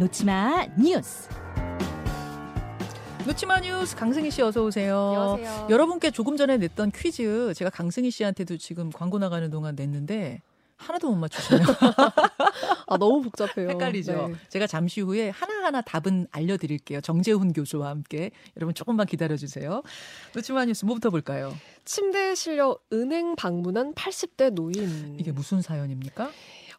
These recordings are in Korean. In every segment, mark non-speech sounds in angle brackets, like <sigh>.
놓치마 뉴스. 놓치마 뉴스 강승희 씨 어서 오세요. 안녕하세요. 여러분께 조금 전에 냈던 퀴즈 제가 강승희 씨한테도 지금 광고 나가는 동안 냈는데 하나도 못 맞추시네요. <laughs> 아 너무 복잡해요. 헷갈리죠. 네. 제가 잠시 후에 하나하나 답은 알려드릴게요. 정재훈 교수와 함께 여러분 조금만 기다려주세요. 놓치마 뉴스 뭐부터 볼까요? 침대에 실려 은행 방문한 80대 노인. 이게 무슨 사연입니까?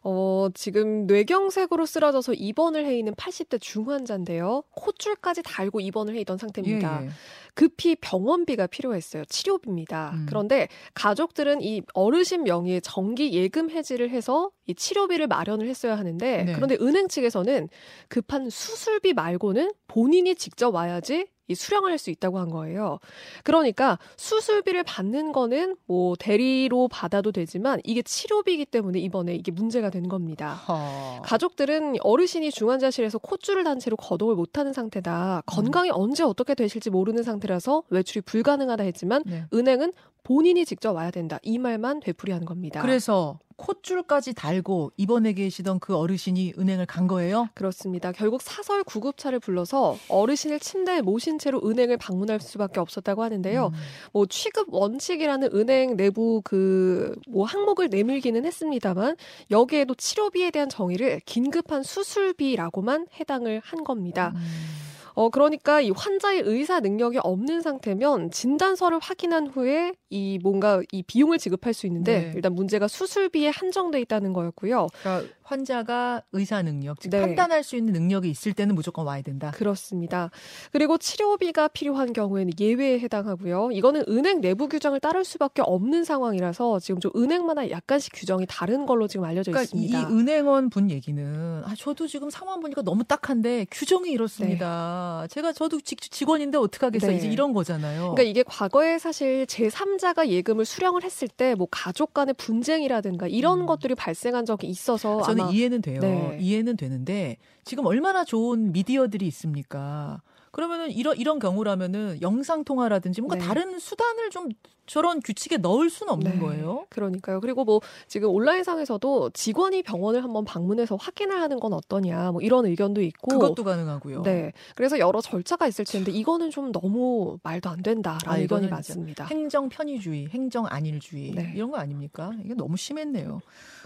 어, 지금 뇌경색으로 쓰러져서 입원을 해 있는 80대 중환자인데요. 콧줄까지 달고 입원을 해 있던 상태입니다. 예, 예. 급히 병원비가 필요했어요. 치료비입니다. 음. 그런데 가족들은 이 어르신 명의의 정기 예금 해지를 해서 이 치료비를 마련을 했어야 하는데 네. 그런데 은행 측에서는 급한 수술비 말고는 본인이 직접 와야지 이 수령을 할 수 있다고 한 거예요. 그러니까 수술비를 받는 거는 뭐 대리로 받아도 되지만 이게 치료비이기 때문에 이번에 이게 문제가 된 겁니다. 허. 가족들은 어르신이 중환자실에서 콧줄을 단 채로 거동을 못하는 상태다. 건강이 언제 어떻게 되실지 모르는 상태라서 외출이 불가능하다 했지만 네. 은행은 본인이 직접 와야 된다. 이 말만 되풀이하는 겁니다. 그래서 콧줄까지 달고 입원해 계시던 그 어르신이 은행을 간 거예요? 그렇습니다. 결국 사설 구급차를 불러서 어르신을 침대에 모신 채로 은행을 방문할 수밖에 없었다고 하는데요. 음. 뭐 취급 원칙이라는 은행 내부 그 뭐 항목을 내밀기는 했습니다만 여기에도 치료비에 대한 정의를 긴급한 수술비라고만 해당을 한 겁니다. 음. 어 그러니까 이 환자의 의사 능력이 없는 상태면 진단서를 확인한 후에 이 뭔가 이 비용을 지급할 수 있는데 네. 일단 문제가 수술비에 한정돼 있다는 거였고요. 그러니까 환자가 의사 능력, 즉 네. 판단할 수 있는 능력이 있을 때는 무조건 와야 된다. 그렇습니다. 그리고 치료비가 필요한 경우에는 예외에 해당하고요. 이거는 은행 내부 규정을 따를 수밖에 없는 상황이라서 지금 좀 은행마다 약간씩 규정이 다른 걸로 지금 알려져 그러니까 이 있습니다. 은행원 분 얘기는 아 저도 지금 상황 보니까 너무 딱한데 규정이 이렇습니다. 제가 저도 직, 직원인데 어떻게 하겠어요? 네. 이제 이런 거잖아요. 그러니까 이게 과거에 사실 제3자가 예금을 수령을 했을 때 뭐 가족 간의 분쟁이라든가 이런 음. 것들이 발생한 적이 있어서 저는 아마 이해는 돼요. 네. 이해는 되는데 지금 얼마나 좋은 미디어들이 있습니까? 그러면은 이런 이런 경우라면은 영상 통화라든지 뭔가 네. 다른 수단을 좀 저런 규칙에 넣을 수는 없는 네. 거예요. 그러니까요. 그리고 뭐 지금 온라인상에서도 직원이 병원을 한번 방문해서 확인을 하는 건 어떠냐 뭐 이런 의견도 있고 그것도 가능하고요. 네. 그래서 여러 절차가 있을 텐데 이거는 좀 너무 말도 안 된다라는 아, 의견이 많습니다. 행정 편의주의, 행정 안일주의 네. 이런 거 아닙니까? 이게 너무 심했네요.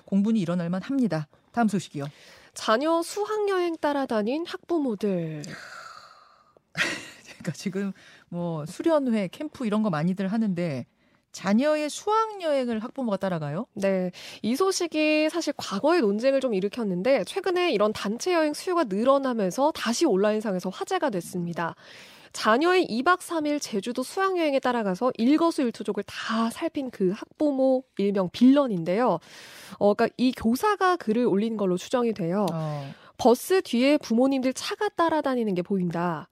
공분이 일어날 만 합니다. 다음 소식이요. 자녀 수학여행 따라다닌 학부모들. <laughs> 그러니까 지금 뭐 수련회, 캠프 이런 거 많이들 하는데 자녀의 수학 여행을 학부모가 따라가요? 네. 이 소식이 사실 과거에 논쟁을 좀 일으켰는데 최근에 이런 단체 여행 수요가 늘어나면서 다시 온라인상에서 화제가 됐습니다. 자녀의 2박 3일 제주도 수학여행에 따라가서 일거수일투족을 다 살핀 그 학부모 일명 빌런인데요. 어, 그러니까 이 교사가 글을 올린 걸로 추정이 돼요. 어. 버스 뒤에 부모님들 차가 따라다니는 게 보인다.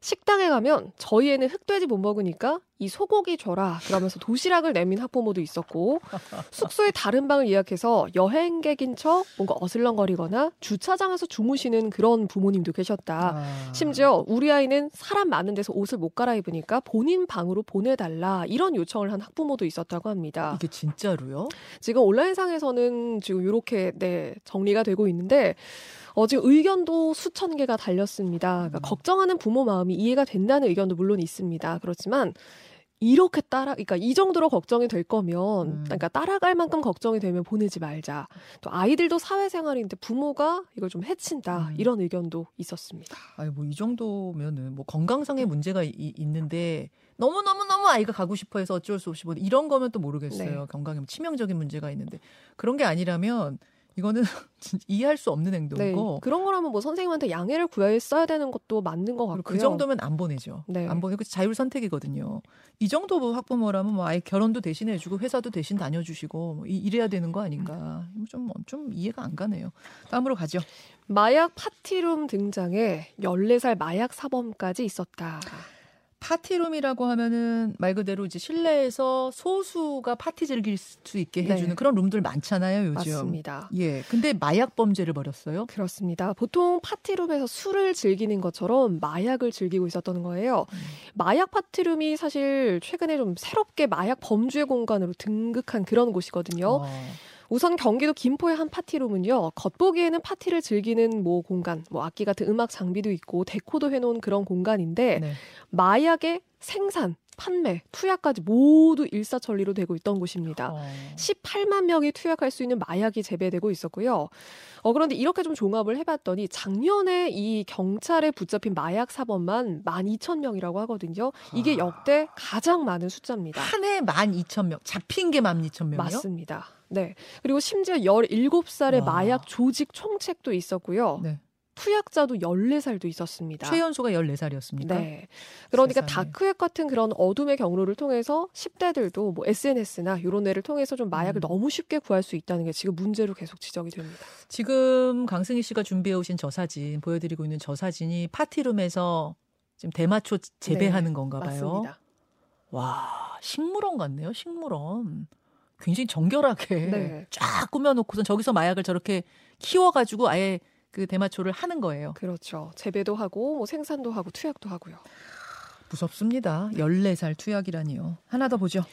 식당에 가면 저희 애는 흑돼지 못 먹으니까 이 소고기 줘라 그러면서 도시락을 내민 학부모도 있었고 숙소에 다른 방을 예약해서 여행객인 척 뭔가 어슬렁거리거나 주차장에서 주무시는 그런 부모님도 계셨다. 아. 심지어 우리 아이는 사람 많은 데서 옷을 못 갈아입으니까 본인 방으로 보내달라 이런 요청을 한 학부모도 있었다고 합니다. 이게 진짜로요? 지금 온라인상에서는 지금 이렇게 네, 정리가 되고 있는데 어, 지금 의견도 수천 개가 달렸습니다. 그러니까 음. 걱정하는 부모 마음이 이해가 된다는 의견도 물론 있습니다. 그렇지만 이렇게 따라, 그러니까 이 정도로 걱정이 될 거면, 음. 그러니까 따라갈 만큼 걱정이 되면 보내지 말자. 또 아이들도 사회생활인데 부모가 이걸 좀 해친다. 음. 이런 의견도 있었습니다. 아니 뭐 이 정도면은 뭐 건강상의 문제가 이- 있는데 너무 너무 너무 아이가 가고 싶어 해서 어쩔 수 없이 뭐 이런 거면 또 모르겠어요. 네. 건강에 뭐 치명적인 문제가 있는데 그런 게 아니라면 이거는 <laughs> 이해할 수 없는 네, 행동이고 그런 거라면 뭐 선생님한테 양해를 구했어야 되는 것도 맞는 것 같고요. 그 정도면 안 보내죠. 네. 안 보내고 자율 선택이거든요. 이 정도 뭐 학부모라면 뭐 아이 결혼도 대신해주고 회사도 대신 다녀주시고 뭐 이- 이래야 되는 거 아닌가? 좀좀 이해가 안 가네요. 다음으로 가죠. 마약 파티룸 등장에 14살 마약 사범까지 있었다. 파티룸이라고 하면은 말 그대로 이제 실내에서 소수가 파티 즐길 수 있게 해주는 네. 그런 룸들 많잖아요, 요즘. 맞습니다. 예. 근데 마약 범죄를 벌였어요. 그렇습니다. 보통 파티룸에서 술을 즐기는 것처럼 마약을 즐기고 있었던 거예요. 음. 마약 파티룸이 사실 최근에 좀 새롭게 마약 범죄 공간으로 등극한 그런 곳이거든요. 어. 우선 경기도 김포의 한 파티룸은요. 겉보기에는 파티를 즐기는 뭐 공간, 뭐 악기 같은 음악 장비도 있고 데코도 해놓은 그런 공간인데 네. 마약의 생산, 판매, 투약까지 모두 일사천리로 되고 있던 곳입니다. 어. 18만 명이 투약할 수 있는 마약이 재배되고 있었고요. 어, 그런데 이렇게 좀 종합을 해봤더니 작년에 이 경찰에 붙잡힌 마약 사범만 12,000명이라고 하거든요. 이게 아. 역대 가장 많은 숫자입니다. 한 해 12,000명. 잡힌 게 12,000명이요? 맞습니다. 네. 그리고 심지어 17살의 와. 마약 조직 총책도 있었고요. 네. 투약자도 14살도 있었습니다. 최연소가 14살이었습니까? 네. 그러니까 세상에. 다크웹 같은 그런 어둠의 경로를 통해서 10대들도 뭐 SNS나 이런 데를 통해서 좀 마약을 음. 너무 쉽게 구할 수 있다는 게 지금 문제로 계속 지적이 됩니다. 지금 강승희 씨가 준비해 오신 저 사진, 보여드리고 있는 저 사진이 파티룸에서 지금 대마초 재배하는 네, 건가 봐요. 맞습니다. 와, 식물원 같네요, 식물원. 굉장히 정결하게 네. 쫙 꾸며놓고선 저기서 마약을 저렇게 키워가지고 아예 그 대마초를 하는 거예요. 그렇죠. 재배도 하고 뭐 생산도 하고 투약도 하고요. 무섭습니다. 14살 투약이라니요. 하나 더 보죠.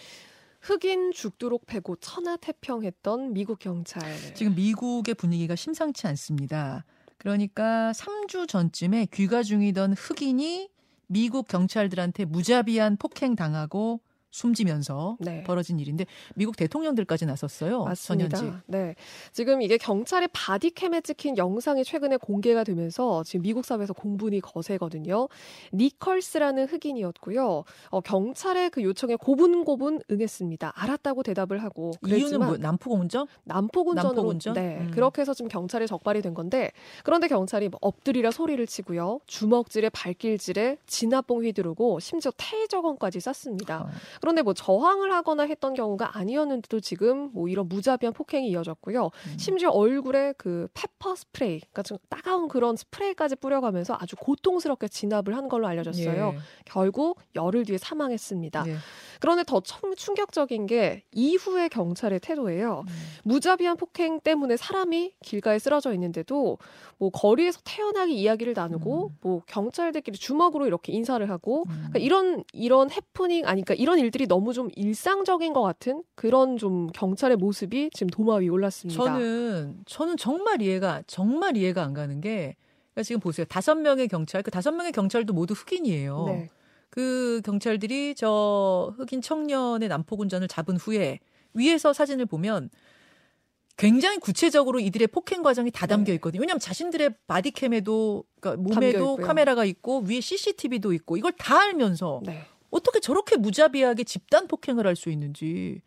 흑인 죽도록 패고 천하태평했던 미국 경찰. 지금 미국의 분위기가 심상치 않습니다. 그러니까 3주 전쯤에 귀가 중이던 흑인이 미국 경찰들한테 무자비한 폭행 당하고 숨지면서 네. 벌어진 일인데 미국 대통령들까지 나섰어요. 맞습니다. 전현직. 네. 지금 이게 경찰의 바디캠에 찍힌 영상이 최근에 공개가 되면서 지금 미국 사회에서 공분이 거세거든요. 니컬스라는 흑인이었고요. 어, 경찰의 그 요청에 고분고분 응했습니다. 알았다고 대답을 하고 이유는 뭐 남포공전? 남포공전으로 남포군전? 네. 음. 그렇게 해서 지금 경찰에 적발이 된 건데 그런데 경찰이 뭐 엎드리라 소리를 치고요. 주먹질에 발길질에 진압봉 휘두르고 심지어 테이저건까지 쐈습니다. 어. 그런데 뭐 저항을 하거나 했던 경우가 아니었는데도 지금 뭐 이런 무자비한 폭행이 이어졌고요. 음. 심지어 얼굴에 그 페퍼 스프레이, 그러니까 좀 따가운 그런 스프레이까지 뿌려가면서 아주 고통스럽게 진압을 한 걸로 알려졌어요. 예. 결국 열흘 뒤에 사망했습니다. 예. 그런데 더 충격적인 게 이후의 경찰의 태도예요. 음. 무자비한 폭행 때문에 사람이 길가에 쓰러져 있는데도 뭐 거리에서 태연하게 이야기를 나누고 음. 뭐 경찰들끼리 주먹으로 이렇게 인사를 하고 음. 그러니까 이런 이런 해프닝 아니 그러니까 이런 일 들이 너무 좀 일상적인 것 같은 그런 좀 경찰의 모습이 지금 도마 위에 올랐습니다. 저는 저는 정말 이해가 정말 이해가 안 가는 게 그러니까 지금 보세요. 다섯 명의 경찰, 그 다섯 명의 경찰도 모두 흑인이에요. 네. 그 경찰들이 저 흑인 청년의 난폭운전을 잡은 후에 위에서 사진을 보면 굉장히 구체적으로 이들의 폭행 과정이 다 담겨 네. 있거든요. 왜냐하면 자신들의 바디캠에도 그러니까 몸에도 카메라가 있고 위에 CCTV도 있고 이걸 다 알면서 네. 어떻게 저렇게 무자비하게 집단 폭행을 할 수 있는지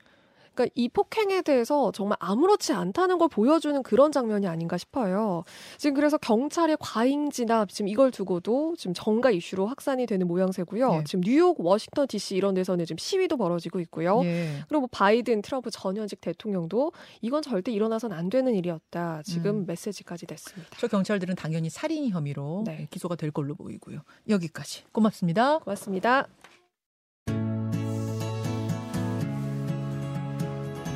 그러니까 이 폭행에 대해서 정말 아무렇지 않다는 걸 보여주는 그런 장면이 아닌가 싶어요. 지금 그래서 경찰의 과잉 진압 지금 이걸 두고도 지금 정가 이슈로 확산이 되는 모양새고요. 예. 지금 뉴욕, 워싱턴 D.C. 이런 데서는 지금 시위도 벌어지고 있고요. 예. 그리고 뭐 바이든, 트럼프 전현직 대통령도 이건 절대 일어나선 안 되는 일이었다. 지금 음. 메시지까지 냈습니다. 저 경찰들은 당연히 살인 혐의로 네. 기소가 될 걸로 보이고요. 여기까지 고맙습니다. 고맙습니다.